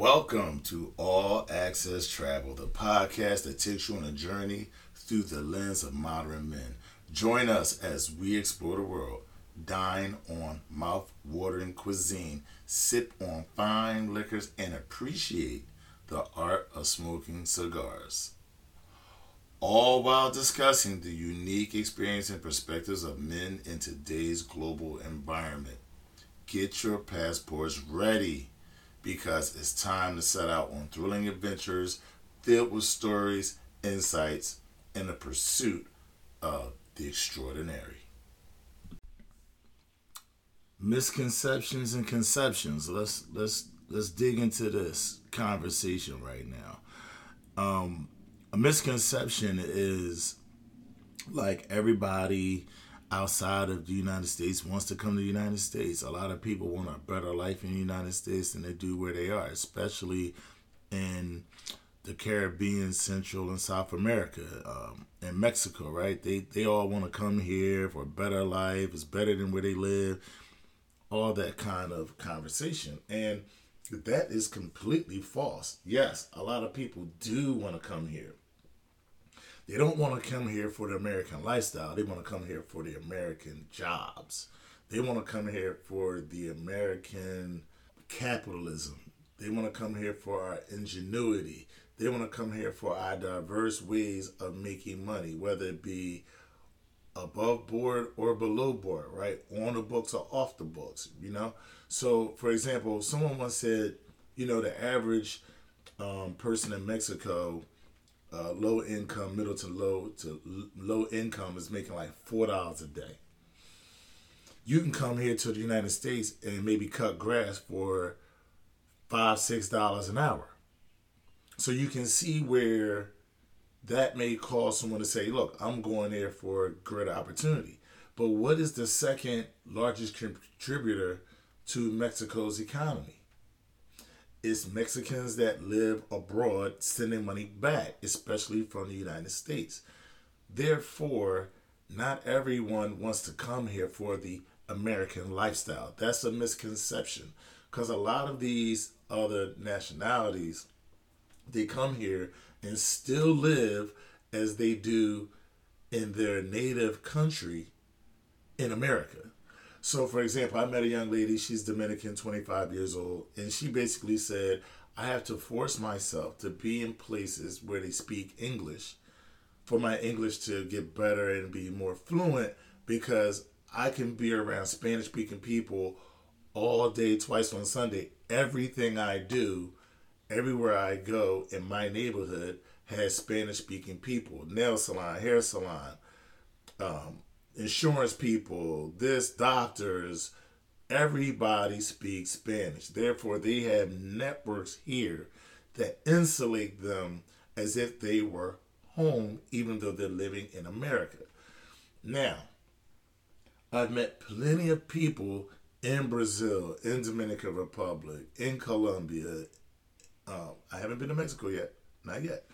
Welcome to All Access Travel, the podcast that takes you on a journey through the lens of modern men. Join us as we explore the world, dine on mouth-watering cuisine, sip on fine liquors, and appreciate the art of smoking cigars. All while discussing the unique experience and perspectives of men in today's global environment. Get your passports ready because it's time to set out on thrilling adventures filled with stories, insights, and the pursuit of the extraordinary. Misconceptions and conceptions. Let's let's let's dig into this conversation right now. Um, a misconception is like everybody outside of the United States wants to come to the United States. A lot of people want a better life in the United States than they do where they are, especially in the Caribbean, Central, and South America, um, and Mexico, right? They they all want to come here for a better life. It's better than where they live. All that kind of conversation, and that is completely false. Yes, a lot of people do want to come here. They don't want to come here for the American lifestyle. They want to come here for the American jobs. They want to come here for the American capitalism. They want to come here for our ingenuity. They want to come here for our diverse ways of making money, whether it be above board or below board, right? On the books or off the books, you know? So, for example, someone once said, you know, the average um, person in Mexico uh, low income, middle to low to low income is making like four dollars a day. You can come here to the United States and maybe cut grass for five, six dollars an hour. So you can see where that may cause someone to say, "Look, I'm going there for greater opportunity." But what is the second largest contributor to Mexico's economy? It's Mexicans that live abroad sending money back, especially from the United States. Therefore, not everyone wants to come here for the American lifestyle. That's a misconception because a lot of these other nationalities they come here and still live as they do in their native country in America. So, for example, I met a young lady, she's Dominican, 25 years old, and she basically said, I have to force myself to be in places where they speak English for my English to get better and be more fluent because I can be around Spanish speaking people all day, twice on Sunday. Everything I do, everywhere I go in my neighborhood, has Spanish speaking people. Nail salon, hair salon, um, insurance people, this doctors, everybody speaks Spanish. Therefore, they have networks here that insulate them as if they were home, even though they're living in America. Now, I've met plenty of people in Brazil, in Dominican Republic, in Colombia. Um, I haven't been to Mexico yet, not yet.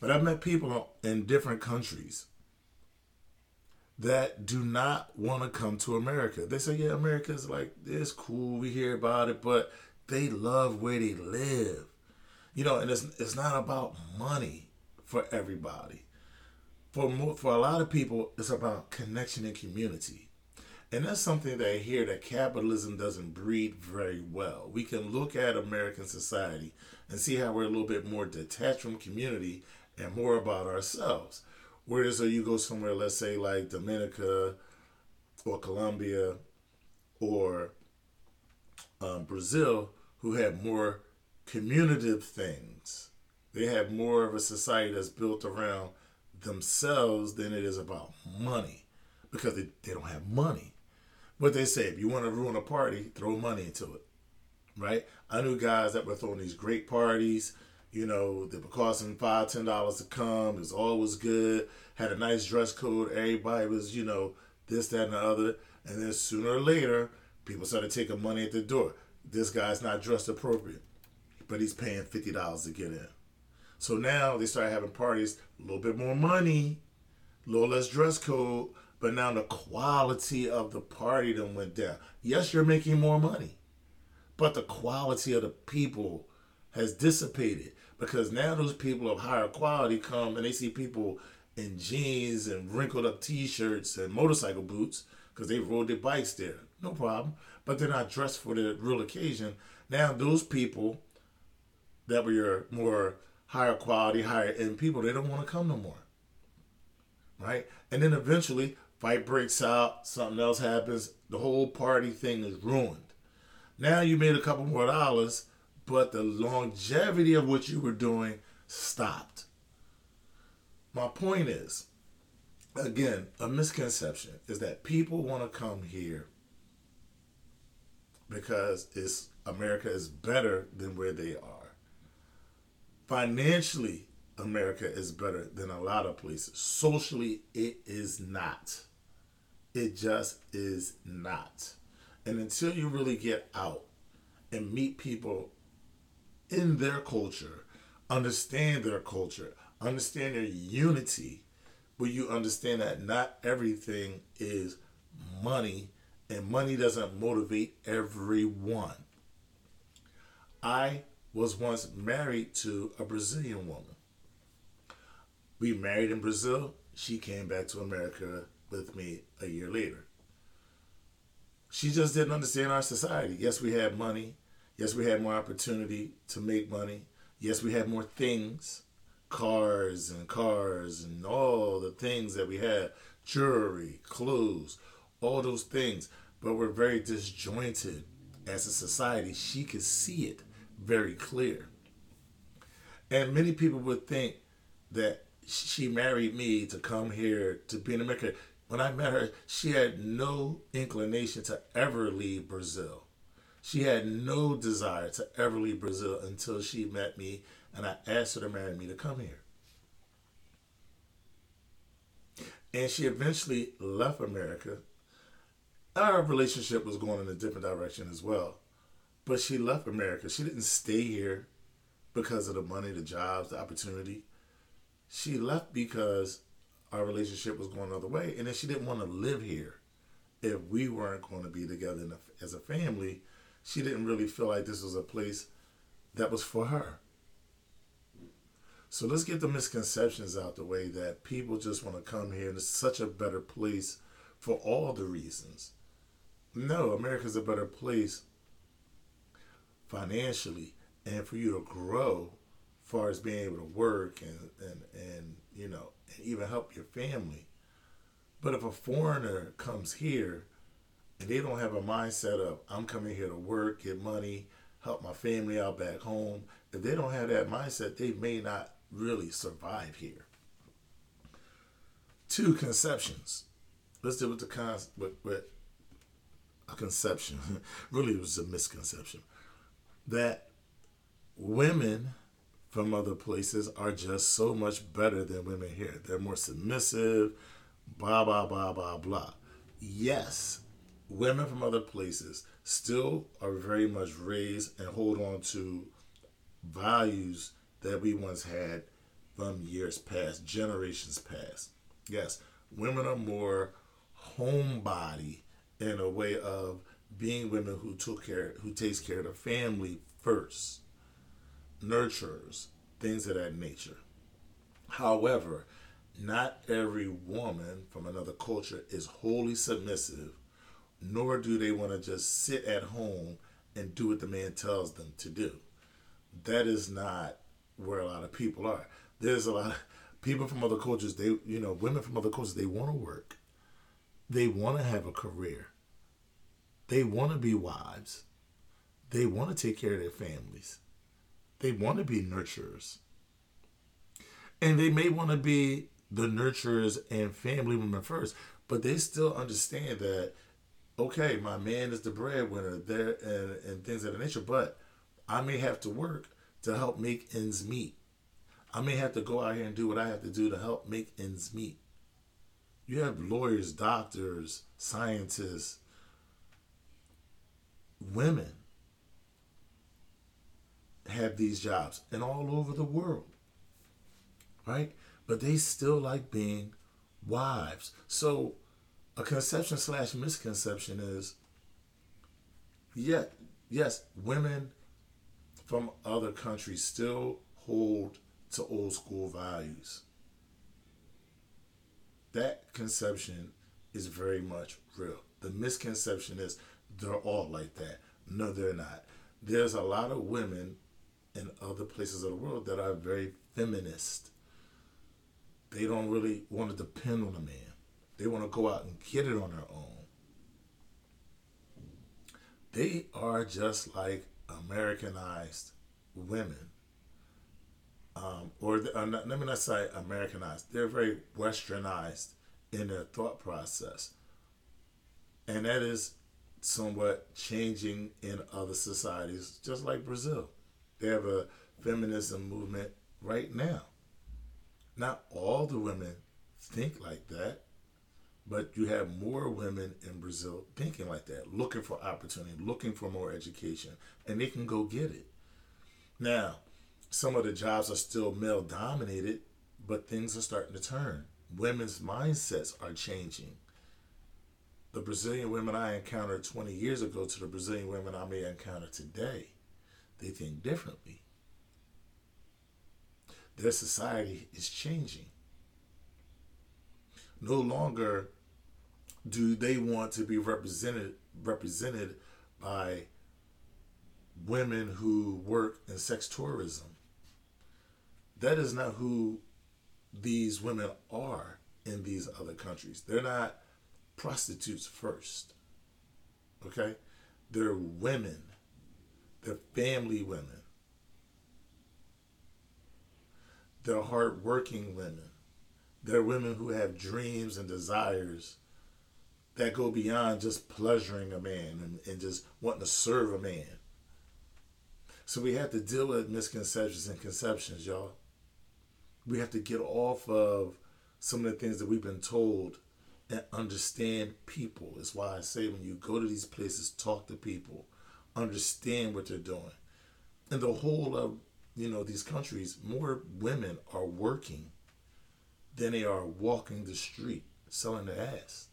But I've met people in different countries that do not want to come to America. They say, yeah, America's like, it's cool, we hear about it, but they love where they live. You know, and it's, it's not about money for everybody. For more, for a lot of people, it's about connection and community. And that's something that I hear that capitalism doesn't breed very well. We can look at American society and see how we're a little bit more detached from community and more about ourselves. Whereas, you go somewhere, let's say like Dominica or Colombia or um, Brazil, who have more communicative things. They have more of a society that's built around themselves than it is about money because they, they don't have money. But they say if you want to ruin a party, throw money into it. Right? I knew guys that were throwing these great parties you know, they were costing five, ten dollars to come. It was always good. Had a nice dress code. Everybody was, you know, this, that, and the other. And then sooner or later, people started taking money at the door. This guy's not dressed appropriate, but he's paying fifty dollars to get in. So now they started having parties, a little bit more money, a little less dress code, but now the quality of the party then went down. Yes, you're making more money, but the quality of the people has dissipated because now those people of higher quality come and they see people in jeans and wrinkled up t-shirts and motorcycle boots because they rode their bikes there. No problem. But they're not dressed for the real occasion. Now those people that were your more higher quality, higher end people, they don't want to come no more. Right? And then eventually fight breaks out, something else happens, the whole party thing is ruined. Now you made a couple more dollars, but the longevity of what you were doing stopped. My point is, again, a misconception is that people want to come here because it's America is better than where they are. Financially, America is better than a lot of places. Socially, it is not. It just is not. And until you really get out and meet people in their culture, understand their culture, understand their unity, but you understand that not everything is money and money doesn't motivate everyone. I was once married to a Brazilian woman. We married in Brazil. She came back to America with me a year later. She just didn't understand our society. Yes, we had money. Yes, we had more opportunity to make money. Yes, we had more things cars and cars and all the things that we had jewelry, clothes, all those things. But we're very disjointed as a society. She could see it very clear. And many people would think that she married me to come here to be in America. When I met her, she had no inclination to ever leave Brazil. She had no desire to ever leave Brazil until she met me and I asked her to marry me to come here. And she eventually left America. Our relationship was going in a different direction as well. But she left America. She didn't stay here because of the money, the jobs, the opportunity. She left because our relationship was going another way. And then she didn't want to live here if we weren't going to be together as a family. She didn't really feel like this was a place that was for her. So let's get the misconceptions out the way that people just want to come here and it's such a better place for all the reasons. No, America's a better place financially and for you to grow far as being able to work and, and, and you know, and even help your family. But if a foreigner comes here they don't have a mindset of I'm coming here to work, get money, help my family out back home, if they don't have that mindset, they may not really survive here. Two conceptions. Let's deal with the con with, with a conception. really, it was a misconception that women from other places are just so much better than women here. They're more submissive, blah, blah, blah, blah, blah. Yes, women from other places still are very much raised and hold on to values that we once had from years past, generations past. Yes, women are more homebody in a way of being women who took care, who takes care of the family first, nurturers, things of that nature. However, not every woman from another culture is wholly submissive, nor do they want to just sit at home and do what the man tells them to do. That is not where a lot of people are. There's a lot of people from other cultures, they you know, women from other cultures, they want to work. They want to have a career. They want to be wives. They want to take care of their families. They want to be nurturers. And they may want to be the nurturers and family women first, but they still understand that, okay, my man is the breadwinner there and, and things of that nature, but I may have to work to help make ends meet. I may have to go out here and do what I have to do to help make ends meet. You have lawyers, doctors, scientists, women have these jobs and all over the world. Right? But they still like being wives. So a conception slash misconception is yeah, yes, women from other countries still hold to old school values. That conception is very much real. The misconception is they're all like that. No, they're not. There's a lot of women in other places of the world that are very feminist. They don't really want to depend on a man. They want to go out and get it on their own. They are just like Americanized women. Um, or uh, let me not say Americanized. They're very westernized in their thought process. And that is somewhat changing in other societies, just like Brazil. They have a feminism movement right now. Not all the women think like that, but you have more women in Brazil thinking like that, looking for opportunity, looking for more education, and they can go get it. Now, some of the jobs are still male dominated, but things are starting to turn. Women's mindsets are changing the Brazilian women I encountered 20 years ago to the Brazilian women I may encounter today, they think differently. Their society is changing. No longer do they want to be represented represented by women who work in sex tourism. That is not who these women are in these other countries. They're not prostitutes first. Okay? They're women. They're family women. They're hardworking women. They're women who have dreams and desires that go beyond just pleasuring a man and, and just wanting to serve a man. So we have to deal with misconceptions and conceptions, y'all. We have to get off of some of the things that we've been told and understand people. Is why I say when you go to these places, talk to people, understand what they're doing. In the whole of you know these countries, more women are working than they are walking the street selling their ass.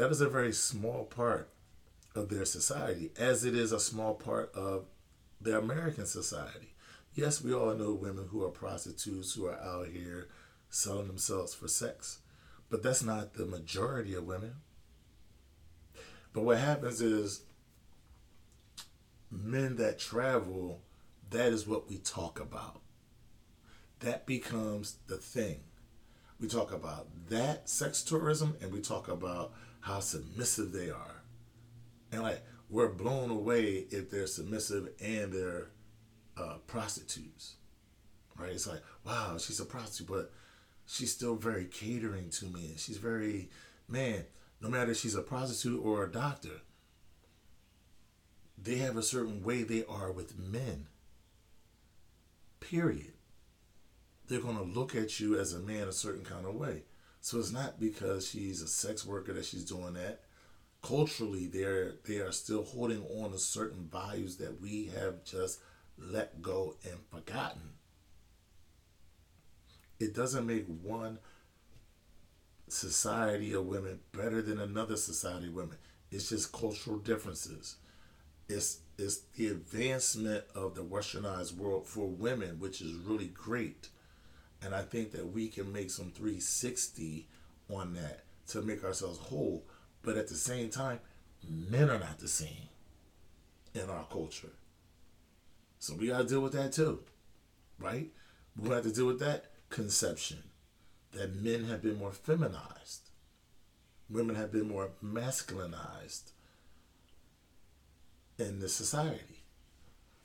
That is a very small part of their society, as it is a small part of the American society. Yes, we all know women who are prostitutes who are out here selling themselves for sex. But that's not the majority of women. But what happens is men that travel, that is what we talk about. That becomes the thing. We talk about that sex tourism and we talk about how submissive they are. And like we're blown away if they're submissive and they're uh, prostitutes. Right? It's like, wow, she's a prostitute, but she's still very catering to me. She's very, man, no matter if she's a prostitute or a doctor, they have a certain way they are with men. Period. They're going to look at you as a man a certain kind of way. So it's not because she's a sex worker that she's doing that. Culturally, they're they are still holding on to certain values that we have just let go and forgotten it doesn't make one society of women better than another society of women. It's just cultural differences. It's it's the advancement of the westernized world for women, which is really great. And I think that we can make some 360 on that to make ourselves whole. But at the same time, men are not the same in our culture. So we gotta deal with that too. Right? We have to deal with that conception that men have been more feminized, women have been more masculinized in this society.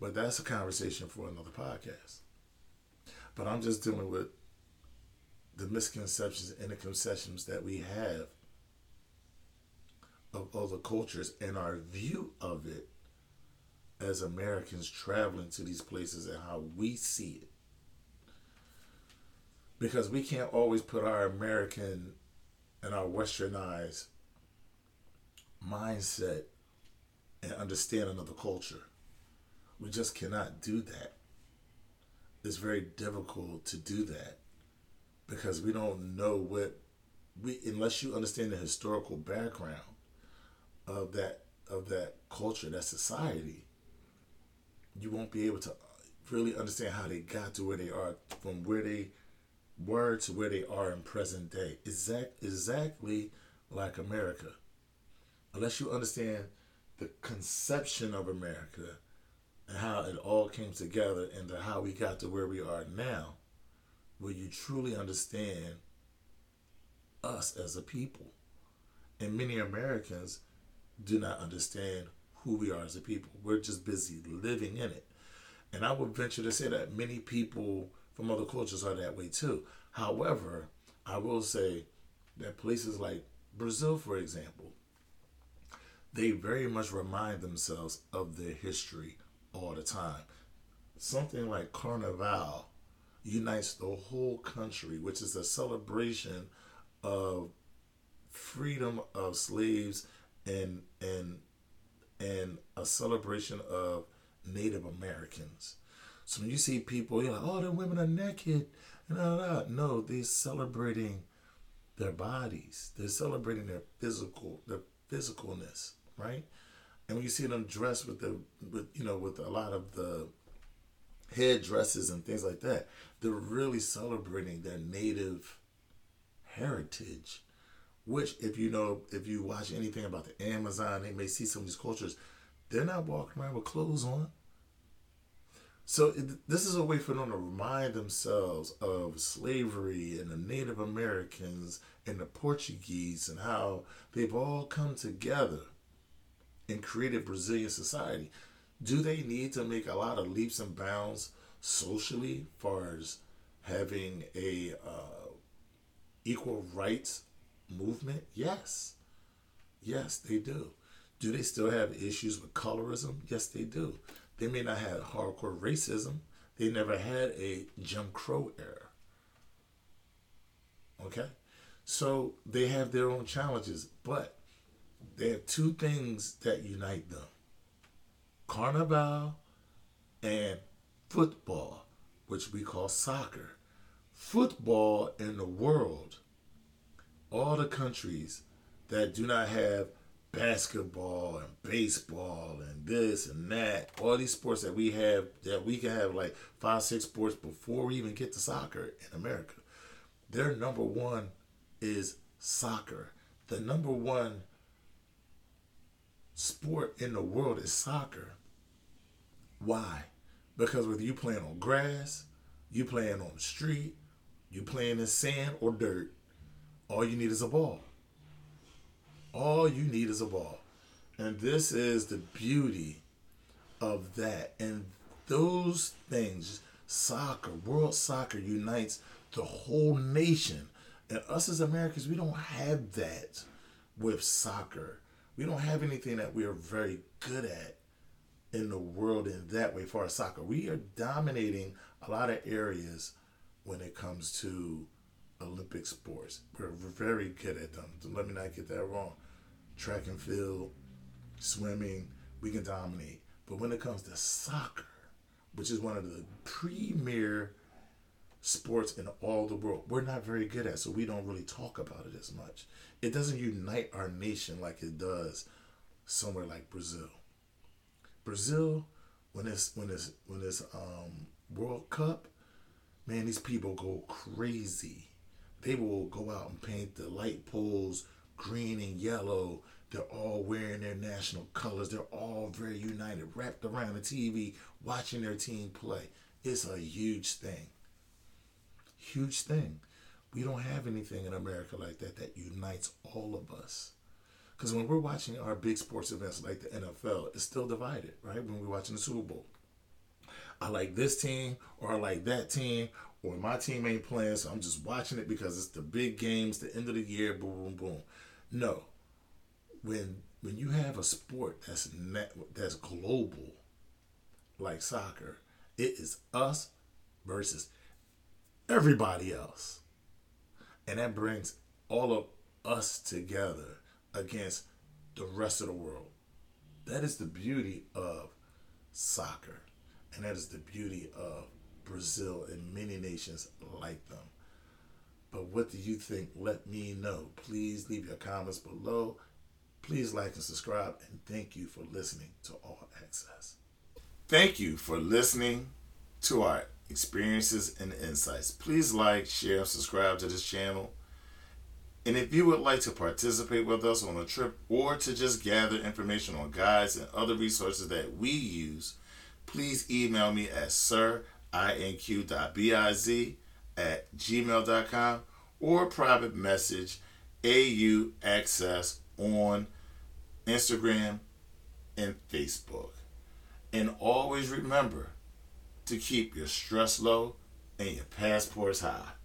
But that's a conversation for another podcast. But I'm just dealing with the misconceptions and the conceptions that we have of other cultures and our view of it as Americans traveling to these places and how we see it because we can't always put our American and our westernized mindset and understand another culture. We just cannot do that. It's very difficult to do that because we don't know what we unless you understand the historical background of that of that culture, that society, you won't be able to really understand how they got to where they are from where they were to where they are in present day. Exact, exactly like America. Unless you understand the conception of America and how it all came together and how we got to where we are now, will you truly understand us as a people. And many Americans do not understand who we are as a people. We're just busy living in it. And I would venture to say that many people from other cultures are that way too. However, I will say that places like Brazil, for example, they very much remind themselves of their history all the time. Something like Carnival unites the whole country, which is a celebration of freedom of slaves and and and a celebration of Native Americans. So when you see people, you're like, oh, the women are naked that. No, they're celebrating their bodies. They're celebrating their physical, their physicalness, right? And when you see them dressed with the, with you know, with a lot of the headdresses and things like that, they're really celebrating their native heritage. Which, if you know, if you watch anything about the Amazon, they may see some of these cultures. They're not walking around with clothes on. So it, this is a way for them to remind themselves of slavery and the Native Americans and the Portuguese and how they've all come together and created Brazilian society. Do they need to make a lot of leaps and bounds socially, far as having a uh, equal rights movement? Yes, yes, they do. Do they still have issues with colorism? Yes, they do. They may not have hardcore racism. They never had a Jim Crow era. Okay? So they have their own challenges, but they have two things that unite them Carnival and football, which we call soccer. Football in the world, all the countries that do not have basketball and baseball and this and that, all these sports that we have, that we can have like five, six sports before we even get to soccer in America. Their number one is soccer. The number one sport in the world is soccer. Why? Because whether you playing on grass, you playing on the street, you playing in sand or dirt, all you need is a ball. All you need is a ball. And this is the beauty of that. And those things, soccer, world soccer unites the whole nation. And us as Americans, we don't have that with soccer. We don't have anything that we are very good at in the world in that way for our soccer. We are dominating a lot of areas when it comes to Olympic sports. We're very good at them. Let me not get that wrong. Track and field, swimming, we can dominate. But when it comes to soccer, which is one of the premier sports in all the world, we're not very good at, so we don't really talk about it as much. It doesn't unite our nation like it does somewhere like Brazil. Brazil, when it's when it's when it's um, World Cup, man, these people go crazy. They will go out and paint the light poles green and yellow. They're all wearing their national colors. They're all very united, wrapped around the TV, watching their team play. It's a huge thing. Huge thing. We don't have anything in America like that that unites all of us. Because when we're watching our big sports events like the NFL, it's still divided, right? When we're watching the Super Bowl. I like this team or I like that team or my team ain't playing, so I'm just watching it because it's the big games, the end of the year, boom, boom, boom. No. When when you have a sport that's net, that's global, like soccer, it is us versus everybody else. And that brings all of us together against the rest of the world. That is the beauty of soccer. And that is the beauty of Brazil and many nations like them. But what do you think? Let me know. Please leave your comments below. Please like and subscribe. And thank you for listening to All Access. Thank you for listening to our experiences and insights. Please like, share, and subscribe to this channel. And if you would like to participate with us on a trip or to just gather information on guides and other resources that we use, please email me at sirinq.biz at gmail.com or private message All Access on Instagram and Facebook. And always remember to keep your stress low and your passports high.